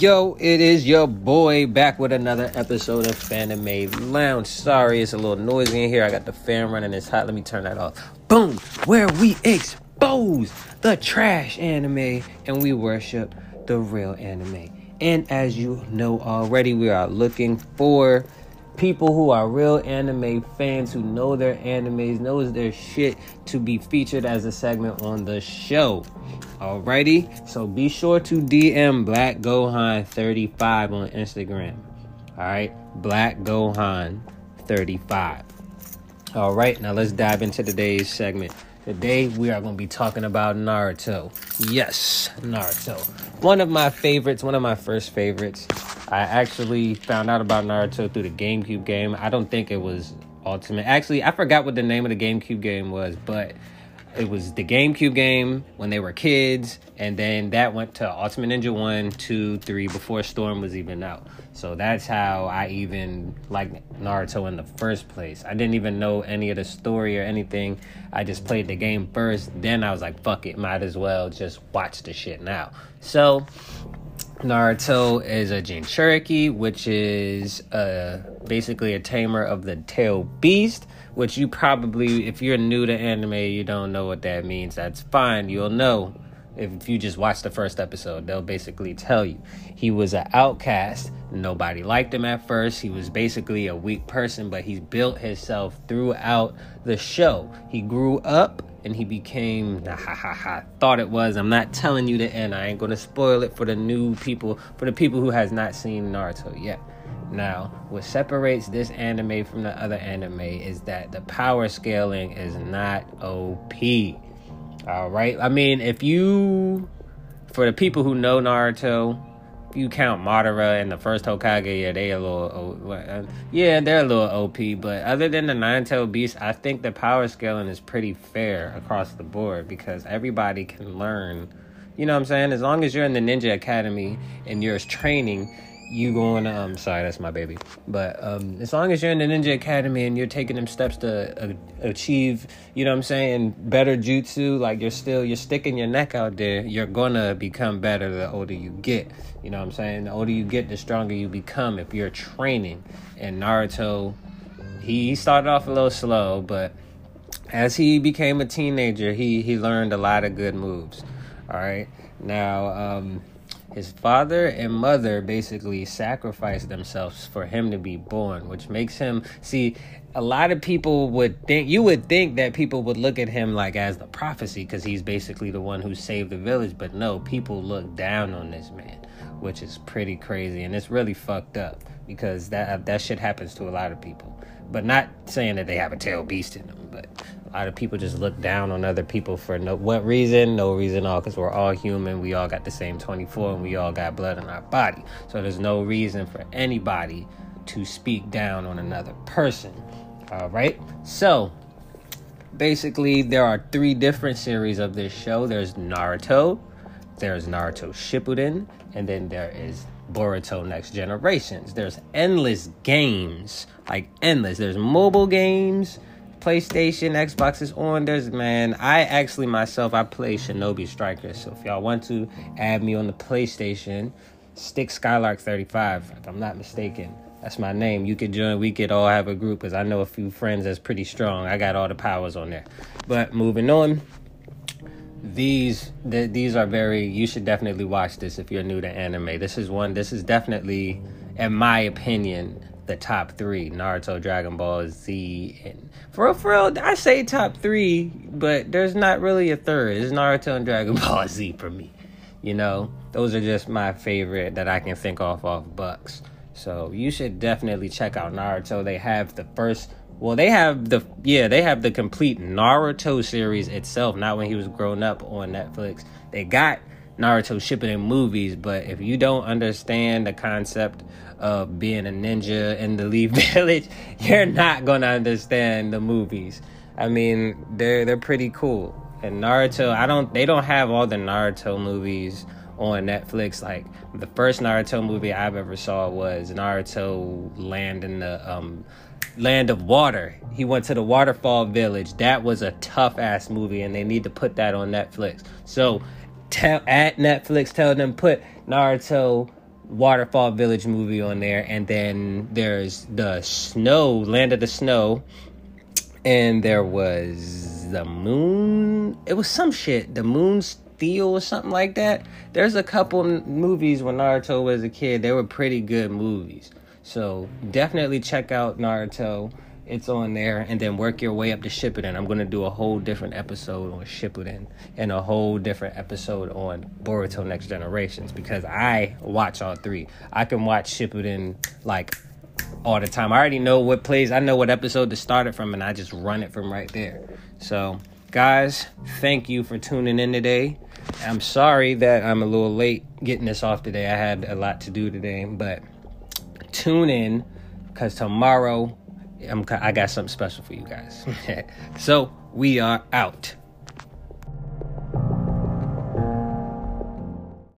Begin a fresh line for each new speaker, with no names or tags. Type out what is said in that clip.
Yo, it is your boy back with another episode of Fanime Lounge. Sorry, it's a little noisy in here. I got the fan running. It's hot. Let me turn that off. Boom! Where we expose the trash anime and we worship the real anime. And as you know already, we are looking for people who are real anime fans who know their animes, knows their shit to be featured as a segment on the show. Alrighty, so be sure to DM Black Gohan 35 on Instagram. Alright, Black Gohan 35. Alright, now let's dive into today's segment. Today we are going to be talking about Naruto. Yes, Naruto. One of my favorites, one of my first favorites. I actually found out about Naruto through the GameCube game. I don't think it was Ultimate. Actually, I forgot what the name of the GameCube game was, but it was the GameCube game when they were kids, and then that went to Ultimate Ninja 1, 2, 3 before Storm was even out. So that's how I even liked Naruto in the first place. I didn't even know any of the story or anything. I just played the game first. Then I was like, fuck it, might as well just watch the shit now. So Naruto is a Jinchuriki, which is uh, basically a tamer of the tail beast. Which you probably, if you're new to anime, you don't know what that means. That's fine. You'll know if you just watch the first episode. They'll basically tell you he was an outcast. Nobody liked him at first. He was basically a weak person, but he's built himself throughout the show. He grew up and he became ha ha ha thought it was. I'm not telling you the end. I ain't gonna spoil it for the new people for the people who has not seen naruto yet. Now what separates this anime from the other anime is that the power scaling is not op all right? I mean if you for the people who know naruto you count Madara and the first Hokage, yeah, they a little, uh, yeah, they're a little OP. But other than the nine tailed beast, I think the power scaling is pretty fair across the board because everybody can learn. You know what I'm saying? As long as you're in the Ninja Academy and you're training, you going to, um sorry that's my baby. But um as long as you're in the ninja academy and you're taking them steps to uh, achieve you know what i'm saying better jutsu like you're still you're sticking your neck out there you're gonna become better the older you get. You know what i'm saying? The older you get the stronger you become if you're training. And naruto he started off a little slow but as he became a teenager he he learned a lot of good moves. All right? Now um his father and mother basically sacrificed themselves for him to be born, which makes him see a lot of people would think you would think that people would look at him like as the prophecy because he's basically the one who saved the village, but no, people look down on this man, which is pretty crazy and it's really fucked up because that that shit happens to a lot of people. But not saying that they have a tail beast in them, but a lot of people just look down on other people for no what reason? No reason at all because we're all human. We all got the same 24 and we all got blood in our body. So there's no reason for anybody to speak down on another person. All right? So basically there are three different series of this show. There's naruto there's naruto shippuden and then there is boruto next generations there's endless games like endless there's mobile games PlayStation, Xbox is on. There's man, I actually myself I play Shinobi Striker. So if y'all want to add me on the PlayStation, stick Skylark 35, if I'm not mistaken. That's my name. You could join. We could all have a group because I know a few friends that's pretty strong. I got all the powers on there. But moving on, these th- these are very. You should definitely watch this if you're new to anime. This is one. This is definitely, in my opinion, the top three Naruto, Dragon Ball Z, and for real, for real, I say top three, but there's not really a third. It's Naruto and Dragon Ball Z for me. You know, those are just my favorite that I can think off off Bucks. So you should definitely check out Naruto. They have the first, well, they have the yeah, they have the complete Naruto series itself. Not when he was grown up on Netflix. They got Naruto Shippuden movies, but if you don't understand the concept of being a ninja in the Leaf Village, you're not gonna understand the movies. I mean, they're they're pretty cool. And Naruto, I don't they don't have all the Naruto movies on Netflix. Like the first Naruto movie I've ever saw was Naruto Land in the um Land of Water. He went to the waterfall village. That was a tough ass movie and they need to put that on Netflix. So tell at Netflix, tell them put Naruto Waterfall Village movie on there, and then there's the Snow Land of the Snow, and there was the Moon. It was some shit. The Moon Steel or something like that. There's a couple movies when Naruto was a kid. They were pretty good movies. So definitely check out Naruto. It's on there, and then work your way up to Shippuden. I'm gonna do a whole different episode on Shippuden and a whole different episode on Boruto Next Generations because I watch all three. I can watch Shippuden like all the time. I already know what plays. I know what episode to start it from, and I just run it from right there. So, guys, thank you for tuning in today. I'm sorry that I'm a little late getting this off today. I had a lot to do today, but tune in because tomorrow I'm, I got something special for you guys. so we are out.